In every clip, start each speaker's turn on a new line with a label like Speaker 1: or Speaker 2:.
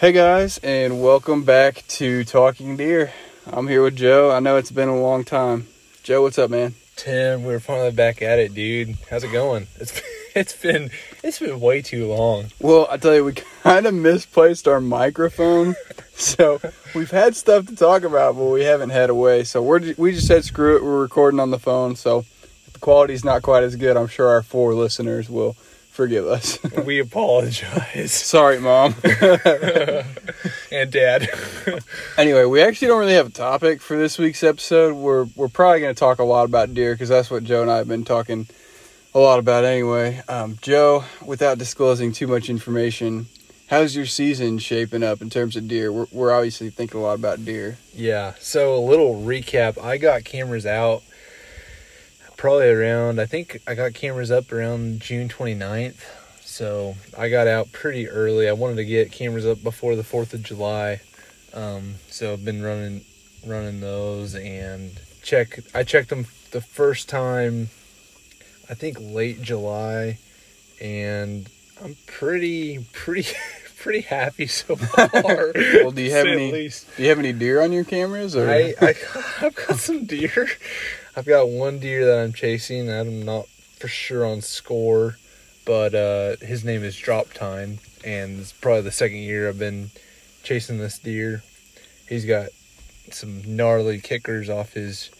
Speaker 1: Hey guys, and welcome back to Talking Deer. I'm here with Joe. I know it's been a long time. Joe, what's up, man?
Speaker 2: Tim, we're finally back at it, dude. How's it going? It's it's been it's been way too long.
Speaker 1: Well, I tell you, we kind of misplaced our microphone, so we've had stuff to talk about, but we haven't had a way. So we're we just said screw it. We're recording on the phone, so if the quality's not quite as good. I'm sure our four listeners will forgive us.
Speaker 2: We apologize.
Speaker 1: Sorry, mom.
Speaker 2: and dad.
Speaker 1: anyway, we actually don't really have a topic for this week's episode. We're we're probably going to talk a lot about deer because that's what Joe and I have been talking a lot about anyway. Um, Joe, without disclosing too much information, how's your season shaping up in terms of deer? We're, we're obviously thinking a lot about deer.
Speaker 2: yeah. So a little recap. I got cameras out probably around I think I got cameras up around June 29th. So I got out pretty early. I wanted to get cameras up before the 4th of July. Um, so I've been running running those and check I checked them the first time I think late July and I'm pretty pretty pretty happy so far.
Speaker 1: Well, do you have
Speaker 2: to say the
Speaker 1: any? Do you have any deer on your cameras? Or
Speaker 2: I, I I've got some deer. I've got one deer that I'm chasing. I'm not for sure on score, but uh, his name is Drop Time, and it's probably the second year I've been chasing this deer. He's got some gnarly kickers off his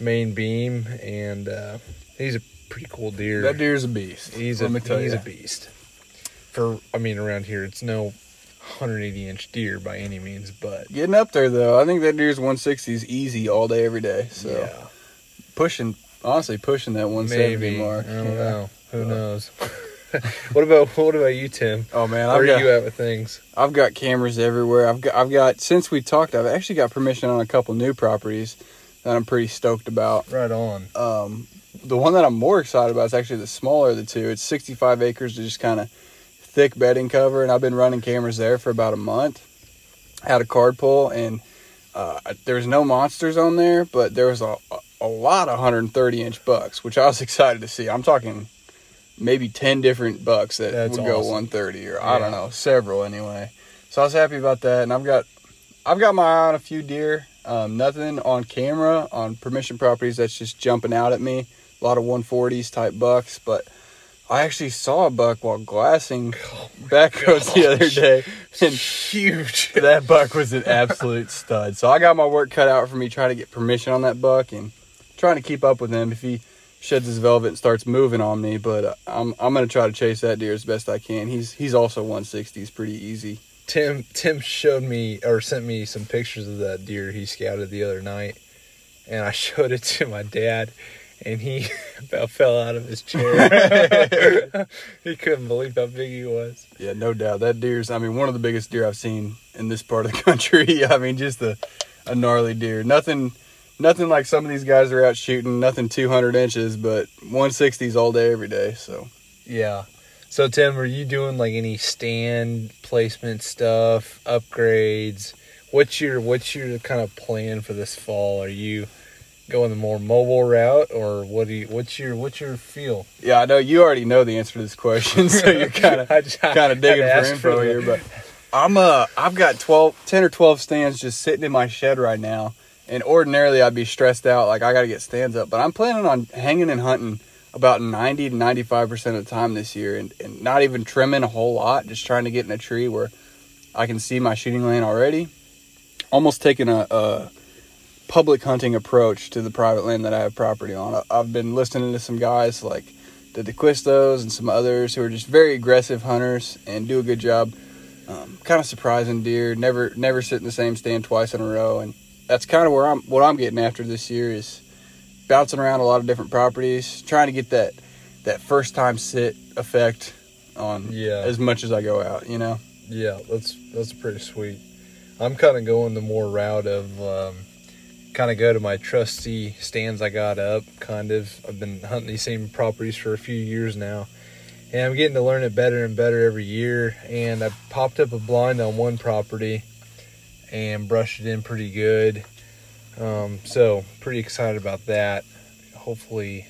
Speaker 2: main beam, and uh, he's a pretty cool deer.
Speaker 1: that deer's a beast.
Speaker 2: He's
Speaker 1: Let
Speaker 2: a
Speaker 1: me tell
Speaker 2: he's
Speaker 1: you.
Speaker 2: a beast. For I mean, around here it's no 180 inch deer by any means, but
Speaker 1: Getting up there though, I think that deer's 160s easy all day, every day. So
Speaker 2: yeah,
Speaker 1: pushing, honestly, pushing that 170
Speaker 2: maybe
Speaker 1: mark.
Speaker 2: I don't
Speaker 1: Yeah.
Speaker 2: know. Who
Speaker 1: Uh,
Speaker 2: knows? what about what about you, Tim?
Speaker 1: Oh man,
Speaker 2: Where
Speaker 1: I've
Speaker 2: are
Speaker 1: got,
Speaker 2: you at with things?
Speaker 1: I've got cameras everywhere. I've got I've got since we talked, I've actually got permission on a couple new properties that I'm pretty stoked about.
Speaker 2: Right on.
Speaker 1: Um, the one that I'm more excited about is actually the smaller of the two. It's 65 acres of just kind of thick bedding cover, and I've been running cameras there for about a month. Had a card pull, and uh, there's no monsters on there, but there was a, a lot of 130 inch bucks, which I was excited to see. I'm talking maybe 10 different bucks that
Speaker 2: That's
Speaker 1: would go
Speaker 2: awesome.
Speaker 1: 130, or I don't know, several anyway. So I was happy about that, and I've got I've got my eye on a few deer. Um, nothing on camera on permission properties that's just jumping out at me. A lot of 140s type bucks, but I actually saw a buck while glassing backroads the other day, and
Speaker 2: Huge.
Speaker 1: that buck was an absolute stud. So I got my work cut out for me trying to get permission on that buck and trying to keep up with him if he sheds his velvet and starts moving on me. But uh, I'm I'm gonna try to chase that deer as best I can. He's he's also 160s, pretty easy.
Speaker 2: Tim Tim showed me or sent me some pictures of that deer he scouted the other night, and I showed it to my dad, and he about fell out of his chair. he couldn't believe how big he was.
Speaker 1: Yeah, no doubt. That deer's, I mean, one of the biggest deer I've seen in this part of the country. I mean, just a, a gnarly deer. Nothing nothing like some of these guys are out shooting, nothing 200 inches, but 160s all day, every day. So,
Speaker 2: Yeah. So Tim, are you doing like any stand placement stuff, upgrades? What's your what's your kind of plan for this fall? Are you going the more mobile route or what do you what's your what's your feel?
Speaker 1: yeah, I know you already know the answer to this question, so you're kind of
Speaker 2: I just- I
Speaker 1: kind of digging for info
Speaker 2: the-
Speaker 1: here, but I'm uh I've got 12 10 or 12 stands just sitting in my shed right now. And ordinarily I'd be stressed out like I got to get stands up, but I'm planning on hanging and hunting about 90 to 95% of the time this year and, and not even trimming a whole lot, just trying to get in a tree where I can see my shooting lane already. Almost taking a, a public hunting approach to the private land that I have property on. I've been listening to some guys like the DeQuistos and some others who are just very aggressive hunters and do a good job. Um, kind of surprising deer. Never never sit in the same stand twice in a row, and that's kind of where I'm. What I'm getting after this year is bouncing around a lot of different properties, trying to get that that first time sit effect on
Speaker 2: Yeah.
Speaker 1: as much as I go out. You know.
Speaker 2: Yeah, that's that's pretty sweet. I'm kind of going the more route of um, kind of go to my trusty stands I got up. Kind of, I've been hunting these same properties for a few years now, and I'm getting to learn it better and better every year. And I popped up a blind on one property and brushed it in pretty good. Um, so pretty excited about that. Hopefully,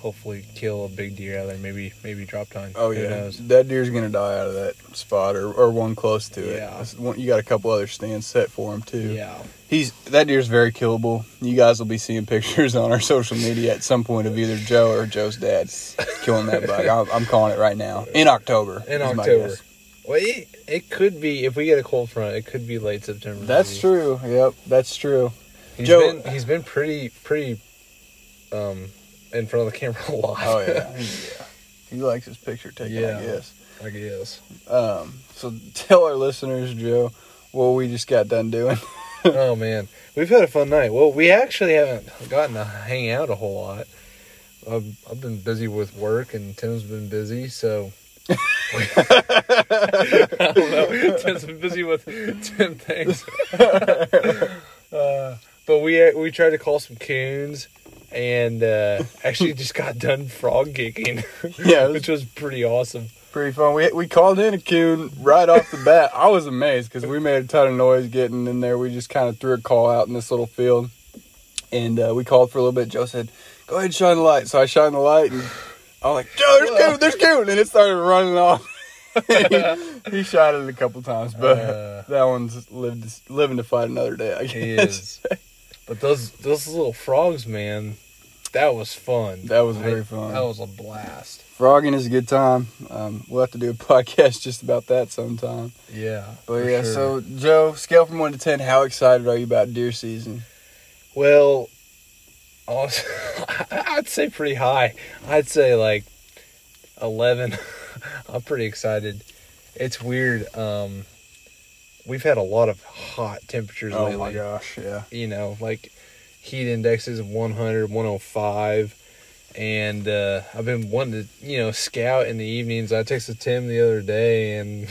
Speaker 2: hopefully kill a big deer out there. Maybe maybe drop time.
Speaker 1: Oh
Speaker 2: Who
Speaker 1: yeah,
Speaker 2: knows?
Speaker 1: that deer's gonna die out of that spot or, or one close to it.
Speaker 2: Yeah.
Speaker 1: That's one- You got a couple other stands set for him too.
Speaker 2: Yeah.
Speaker 1: He's that deer's very killable. You guys will be seeing pictures on our social media at some point of either Joe or Joe's dad killing that buck. I'm, I'm calling it right now in October.
Speaker 2: In October.
Speaker 1: Guess.
Speaker 2: Well, it, it could be if we get a cold front. It could be late September.
Speaker 1: That's
Speaker 2: maybe.
Speaker 1: true. Yep, that's true.
Speaker 2: He's
Speaker 1: Joe-
Speaker 2: been he's been pretty pretty um in front of the camera a lot.
Speaker 1: Oh yeah, yeah. He likes his picture taken.
Speaker 2: Yeah.
Speaker 1: I guess.
Speaker 2: I guess.
Speaker 1: Um, so tell our listeners, Joe, what we just got done doing.
Speaker 2: oh man, we've had a fun night. Well, we actually haven't gotten to hang out a whole lot. I've, I've been busy with work, and Tim's been busy, so. I don't know. Tim's busy with Tim things. uh, but we we tried to call some coons, and uh, actually just got done frog kicking,
Speaker 1: Yeah, was-
Speaker 2: which was pretty awesome.
Speaker 1: Pretty fun. We we called in a coon right off the bat. I was amazed because we made a ton of noise getting in there. We just kind of threw a call out in this little field, and uh, we called for a little bit. Joe said, "Go ahead, and shine the light." So I shined the light, and I was like, "Joe, there's coon, there's coon," and it started running off. he, he shot it a couple times, but
Speaker 2: Uh.
Speaker 1: that one's lived living to fight another day. I
Speaker 2: He
Speaker 1: guess.
Speaker 2: is. But those those little frogs, man, that was fun.
Speaker 1: That was very
Speaker 2: I-
Speaker 1: fun.
Speaker 2: That was a blast.
Speaker 1: Frogging is a good time. Um, we'll have to do a podcast just about that sometime.
Speaker 2: Yeah.
Speaker 1: But yeah,
Speaker 2: sure.
Speaker 1: so Joe, scale from one to ten, how excited are you about deer season?
Speaker 2: well, honest- I'd say pretty high. I'd say like eleven. I'm pretty excited. It's weird. Um, we've had a lot of hot temperatures
Speaker 1: Oh
Speaker 2: lately.
Speaker 1: my gosh, yeah.
Speaker 2: you know, like heat indexes of 100, 105. And uh, I've been wanting to, you know, scout in the evenings. I texted Tim the other day and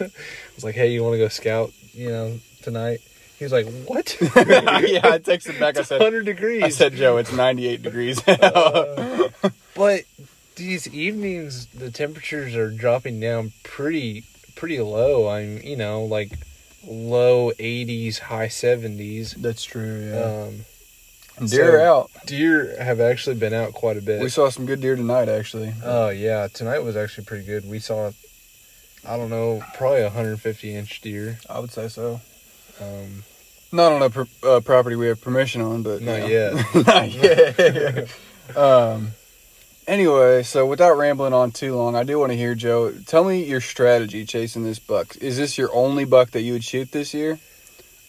Speaker 2: was like, hey, you want to go scout, you know, tonight? He was like, what?
Speaker 1: yeah, I texted back. I said,
Speaker 2: 100 degrees.
Speaker 1: I said, Joe, it's 98 degrees.
Speaker 2: Uh, but these evenings, the temperatures are dropping down pretty, pretty low. I'm, you know, like low 80s, high 70s.
Speaker 1: That's true.
Speaker 2: Um,
Speaker 1: deer
Speaker 2: so-
Speaker 1: out.
Speaker 2: deer have actually been out quite a bit.
Speaker 1: We saw some good deer tonight, actually.
Speaker 2: Oh yeah, tonight was actually pretty good. We saw, I don't know, probably a 150 inch deer.
Speaker 1: I would say so.
Speaker 2: Um,
Speaker 1: Not on a uh, property we have permission on, but
Speaker 2: Not
Speaker 1: you know.
Speaker 2: yet.
Speaker 1: not yet. um. Anyway, so without rambling on too long, I do want to hear Joe. Tell me your strategy chasing this buck. Is this your only buck that you would shoot this year?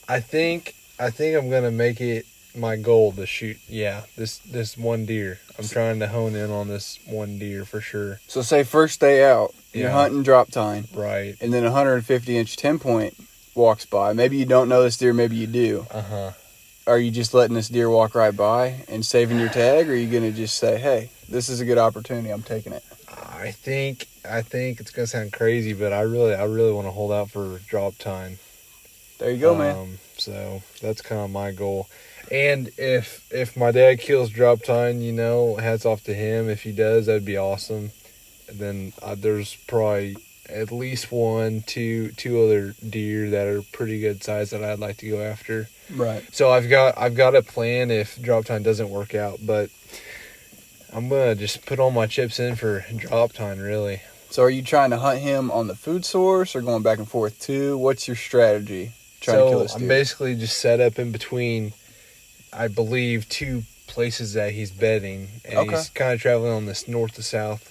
Speaker 2: I think I think I'm gonna make it my goal to shoot. Yeah, this this one deer. I'm trying to hone in on this one deer for sure.
Speaker 1: So say first day out, you're hunting drop time,
Speaker 2: Right.
Speaker 1: and then 150 inch 10 point walks by. Maybe you don't know this deer, maybe you do.
Speaker 2: Uh huh.
Speaker 1: Are you just letting this deer walk right by and saving your tag, or are you gonna just say, "Hey, this is a good opportunity. I'm taking it."
Speaker 2: I think I think it's gonna sound crazy, but I really I really want to hold out for drop time.
Speaker 1: There you go, man.
Speaker 2: Um, so that's kind of my goal. And if if my dad kills drop time, you know, hats off to him. If he does, that'd be awesome. And then uh, there's probably at least one, two, two other deer that are pretty good size that I'd like to go after.
Speaker 1: Right.
Speaker 2: So I've got I've got a plan if drop time doesn't work out, but I'm gonna just put all my chips in for drop time. Really,
Speaker 1: So are you trying to hunt him on the food source, or going back and forth too? What's your strategy? Trying
Speaker 2: so
Speaker 1: to kill this
Speaker 2: I'm basically just set up in between, I believe, two places that he's bedding, and
Speaker 1: Okay.
Speaker 2: he's kind of traveling on this north to south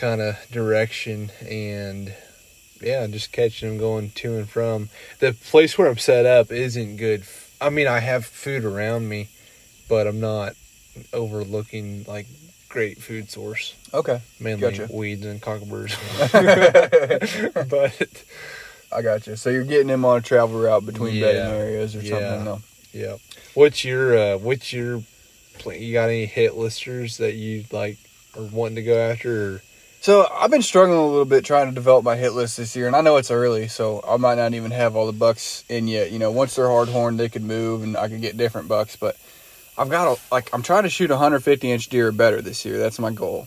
Speaker 2: kind of direction, and yeah, just catching them going to and from. The place where I'm set up isn't good. I mean, I have food around me, but I'm not overlooking like great food source.
Speaker 1: okay,
Speaker 2: Mainly
Speaker 1: Gotcha.
Speaker 2: weeds and cockaburs. but
Speaker 1: I got you. So you're getting him on a travel route between
Speaker 2: Yeah.
Speaker 1: bedding areas or
Speaker 2: Yeah.
Speaker 1: something. No.
Speaker 2: Yeah. What's your uh what's your pla You got any hit listers that you like are wanting to go after? Or?
Speaker 1: So I've been struggling a little bit trying to develop my hit list this year, and I know it's early, so I might not even have all the bucks in yet. You know, once they're hard horned, they could move, and I could get different bucks. But I've got a like I'm trying to shoot 150 inch deer or better this year. That's my goal.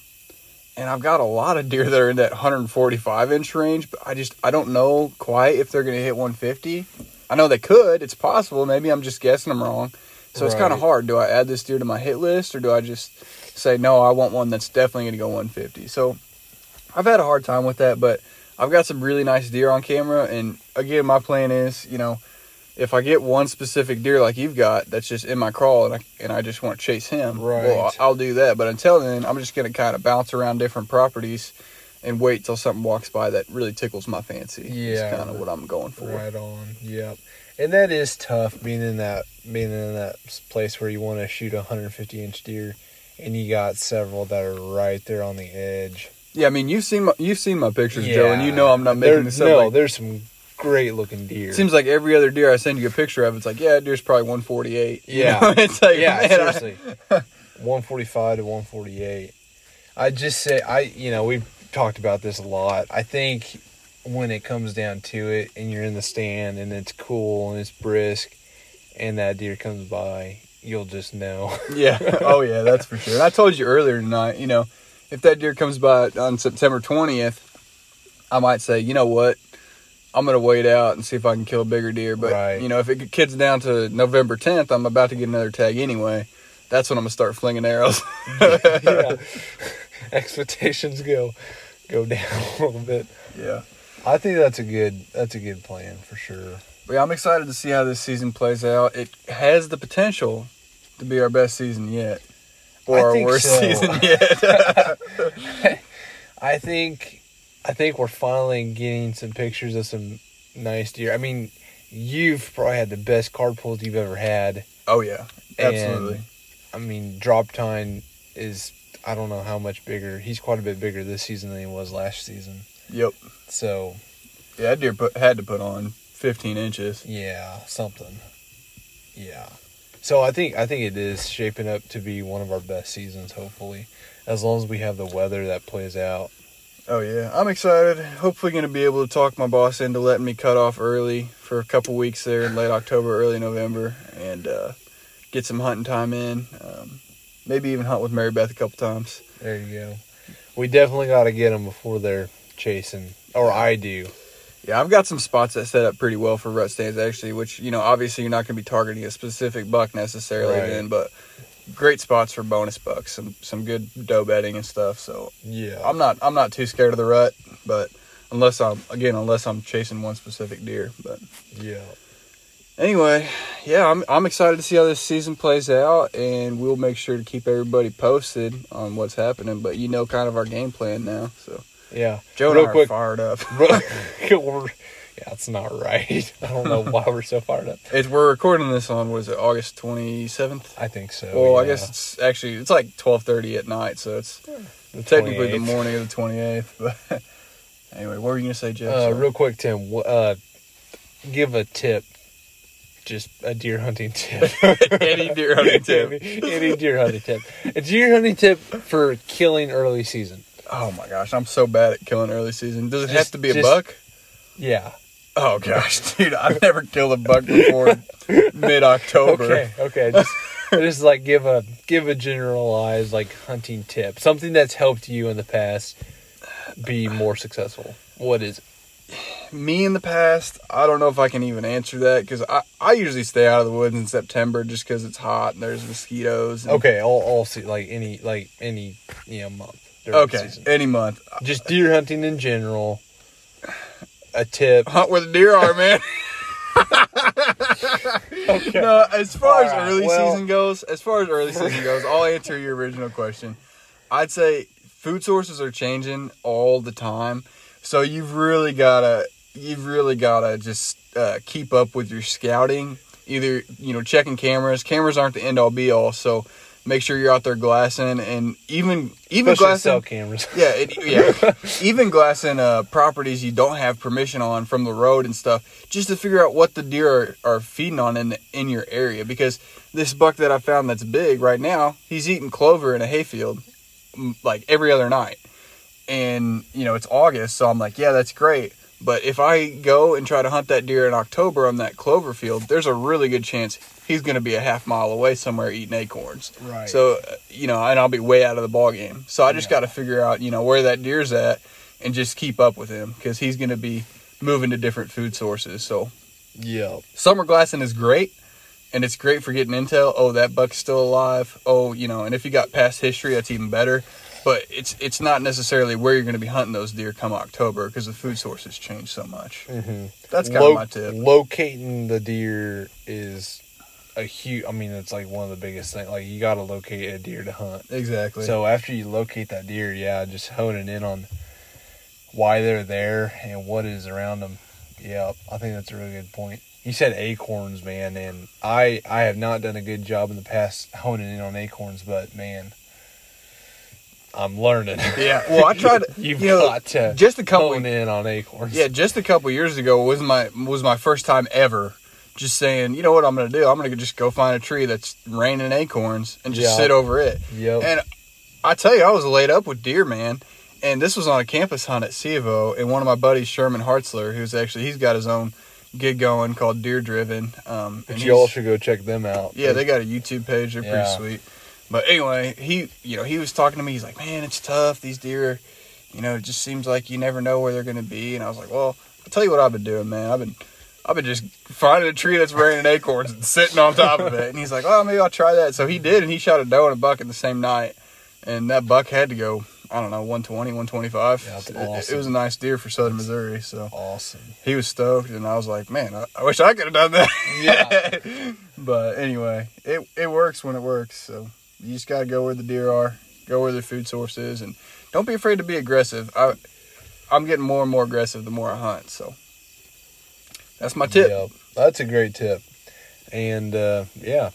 Speaker 1: And I've got a lot of deer that are in that 145 inch range, but I just I don't know quite if they're gonna hit 150. I know they could. It's possible. Maybe I'm just guessing them wrong. So it's kind of hard. Do I add this deer to my hit list or do I just say no? I want one that's definitely going to go 150. So I've had a hard time with that, but I've got some really nice deer on camera. And again, my plan is, you know, if I get one specific deer like you've got that's just in my crawl and I, and I just want to chase him,
Speaker 2: Right.
Speaker 1: well, I'll do that. But until then, I'm just going to kind of bounce around different properties and wait till something walks by that really tickles my fancy.
Speaker 2: Yeah.
Speaker 1: It's kind of what I'm going for.
Speaker 2: Right on. Yep. And that is tough being in that being in that place where you want to shoot a 150 inch deer, and you got several that are right there on the edge.
Speaker 1: Yeah, I mean, you've seen my, you've seen my pictures, Joe, and you know I'm not
Speaker 2: There-
Speaker 1: making this up.
Speaker 2: No,
Speaker 1: like-
Speaker 2: there's some great looking deer.
Speaker 1: It seems like every other deer I send you a picture of, it's like, yeah, deer's probably 148. You
Speaker 2: Yeah.
Speaker 1: know? it's like,
Speaker 2: yeah,
Speaker 1: man, I-
Speaker 2: seriously. 145 to 148. I just say I you know, we've talked about this a lot. I think when it comes down to it and you're in the stand and it's cool and it's brisk and that deer comes by, you'll just know.
Speaker 1: yeah. Oh, yeah, that's for sure. And I told you earlier tonight, you know, if that deer comes by on September 20th, I might say, you know what? I'm going to wait out and see if I can kill a bigger deer. But,
Speaker 2: Right.
Speaker 1: you know, if it gets down to November 10th, I'm about to get another tag anyway. That's when I'm going to start flinging arrows.
Speaker 2: yeah. Expectations go go down a little bit.
Speaker 1: yeah.
Speaker 2: I think that's a good that's a good plan for sure.
Speaker 1: But yeah, I'm excited to see how this season plays out. It has the potential to be our best season yet, or our worst
Speaker 2: so.
Speaker 1: season yet.
Speaker 2: I think I think we're finally getting some pictures of some nice deer. I mean, you've probably had the best card pulls you've ever had.
Speaker 1: oh yeah, absolutely.
Speaker 2: And, I mean, Drop Time is I don't know how much bigger. He's quite a bit bigger this season than he was last season.
Speaker 1: Yep.
Speaker 2: So
Speaker 1: Yeah, that deer put, had to put on 15 inches.
Speaker 2: yeah, something. Yeah. So I think I think it is shaping up to be one of our best seasons. Hopefully, as long as we have the weather that plays out.
Speaker 1: Oh yeah, I'm excited. Hopefully, going to be able to talk my boss into letting me cut off early for a couple weeks there in late October, early November, and uh, get some hunting time in. Um, maybe even hunt with Mary Beth a couple times.
Speaker 2: There you go. We definitely got to get them before they're chasing, or I do.
Speaker 1: Yeah, I've got some spots that set up pretty well for rut stands actually, which you know obviously you're not going to be targeting a specific buck necessarily
Speaker 2: Right.
Speaker 1: then, but great spots for bonus bucks, some some good doe bedding and stuff. So
Speaker 2: Yeah.
Speaker 1: I'm not I'm not too scared of the rut, but unless I'm again unless I'm chasing one specific deer. But
Speaker 2: yeah.
Speaker 1: anyway, yeah, I'm I'm excited to see how this season plays out, and we'll make sure to keep everybody posted on what's happening. But you know, kind of our game plan now. So
Speaker 2: Yeah.
Speaker 1: Joe and
Speaker 2: Real
Speaker 1: I are
Speaker 2: quick.
Speaker 1: fired up.
Speaker 2: Yeah, that's not right. I don't know why we're so fired up.
Speaker 1: It's, we're recording this on was it August 27th?
Speaker 2: I think so.
Speaker 1: Well, I
Speaker 2: yeah.
Speaker 1: guess it's actually it's like 12:30 at night, so it's
Speaker 2: The
Speaker 1: technically the morning of the 28th. But anyway, what were you gonna say, Jeff?
Speaker 2: Uh, real quick, Tim. Uh, give a tip. Just a deer hunting tip.
Speaker 1: Any deer hunting tip.
Speaker 2: any, any deer hunting tip. A deer hunting tip for killing early season.
Speaker 1: Oh my gosh, I'm so bad at killing early season. Does it have to be a buck?
Speaker 2: Yeah.
Speaker 1: Oh gosh, dude, I've never killed a buck before mid October.
Speaker 2: Okay. Okay. Just, just like give a give a generalized like hunting tip. Something that's helped you in the past be more successful. What is it?
Speaker 1: Me in the past, I don't know if I can even answer that because I, I usually stay out of the woods in September just because it's hot and there's mosquitoes. And,
Speaker 2: Okay, all all se- like any like any you know month. During the
Speaker 1: Okay. Any month.
Speaker 2: Just deer hunting in general. A tip.
Speaker 1: Hunt where the deer are, man. No, as far as
Speaker 2: All right,
Speaker 1: early
Speaker 2: well-
Speaker 1: season goes, as far as early season goes, I'll answer your original question. I'd say food sources are changing all the time, so you've really gotta, you've really gotta just uh, keep up with your scouting. Either you know checking cameras. Cameras aren't the end all be all, so make sure you're out there glassing and even even
Speaker 2: Especially
Speaker 1: glassing.
Speaker 2: cell cameras.
Speaker 1: Yeah, it, yeah. Even glassing uh, properties you don't have permission on from the road and stuff, just to figure out what the deer are, are feeding on in the, in your area. Because this buck that I found that's big right now, he's eating clover in a hayfield like every other night. And you know it's August, so I'm like, yeah, that's great. But if I go and try to hunt that deer in October on that clover field, there's a really good chance he's going to be a half mile away somewhere eating acorns.
Speaker 2: Right.
Speaker 1: So, uh, you know, and I'll be way out of the ball game. So I just
Speaker 2: Yeah.
Speaker 1: got to figure out, you know, where that deer's at and just keep up with him because he's going to be moving to different food sources. So
Speaker 2: Yeah.
Speaker 1: summer glassing is great. and it's great for getting intel. Oh, that buck's still alive. Oh, you know, and if you got past history, that's even better. But it's it's not necessarily where you're going to be hunting those deer come October because the food sources change so much.
Speaker 2: Mm-hmm.
Speaker 1: That's kind of
Speaker 2: Lo-
Speaker 1: my tip.
Speaker 2: Locating the deer is a huge. I mean, it's like one of the biggest things. Like you got to locate a deer to hunt.
Speaker 1: Exactly.
Speaker 2: So after you locate that deer, yeah, just honing in on why they're there and what is around them. Yeah, I think that's a really good point. You said acorns, man, and I I have not done a good job in the past honing in on acorns, but man, I'm learning.
Speaker 1: yeah. Well, I tried.
Speaker 2: You've
Speaker 1: you know,
Speaker 2: got to
Speaker 1: just a couple.
Speaker 2: hone in on acorns.
Speaker 1: Yeah, just a couple years ago was my was my first time ever just saying, you know what I'm going to do? I'm going to just go find a tree that's raining acorns and just
Speaker 2: Yeah.
Speaker 1: sit over it.
Speaker 2: Yep.
Speaker 1: And I tell you, I was laid up with deer, man. And this was on a campus hunt at CVO, and one of my buddies, Sherman Hartzler, who's actually he's got his own gig going called Deer Driven. Um, and
Speaker 2: you all should go check them out.
Speaker 1: yeah, they got a YouTube page. They're pretty sweet. But anyway, he, you know, he was talking to me. He's like, "Man, it's tough. These deer, you know, it just seems like you never know where they're going to be." And I was like, "Well, I'll tell you what I've been doing, man. I've been, I've been just finding a tree that's raining acorns and sitting on top of it." And he's like, "Oh, maybe I'll try that." So he did, and he shot a doe and a buck in the same night, and that buck had to go. I don't know, 120, 125.
Speaker 2: Yeah, that's
Speaker 1: It- it, was a nice deer for Southern Missouri. So
Speaker 2: awesome.
Speaker 1: he was stoked, and I was like, "Man, I, I wish I could have done that."
Speaker 2: Yeah.
Speaker 1: but anyway, it it works when it works. So you just gotta go where the deer are, go where their food source is, and don't be afraid to be aggressive. I I'm getting more and more aggressive the more I hunt. So that's my tip.
Speaker 2: Yep. That's a great tip. And uh, yeah,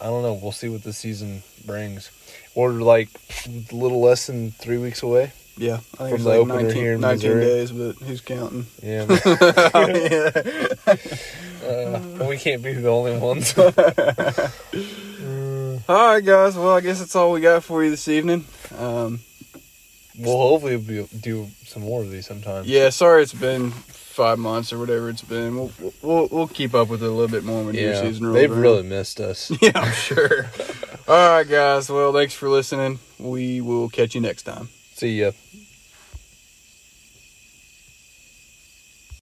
Speaker 2: I don't know. We'll see what the season brings. We're like a little less than three weeks away.
Speaker 1: Yeah, I think
Speaker 2: From
Speaker 1: it's
Speaker 2: the
Speaker 1: like
Speaker 2: opener
Speaker 1: 19,
Speaker 2: here in
Speaker 1: 19
Speaker 2: Missouri.
Speaker 1: days, but who's counting?
Speaker 2: Yeah,
Speaker 1: yeah.
Speaker 2: uh, we can't be the only ones.
Speaker 1: All right, guys. Well, I guess that's all we got for you this evening. Um,
Speaker 2: we'll hopefully be, do some more of these sometime.
Speaker 1: yeah, sorry it's been five months or whatever it's been. We'll we'll, we'll keep up with it a little bit more when
Speaker 2: Yeah,
Speaker 1: season rolls
Speaker 2: they've
Speaker 1: around.
Speaker 2: really missed us.
Speaker 1: Yeah, I'm sure. All right, guys. Well, thanks for listening. We will catch you next time.
Speaker 2: See ya.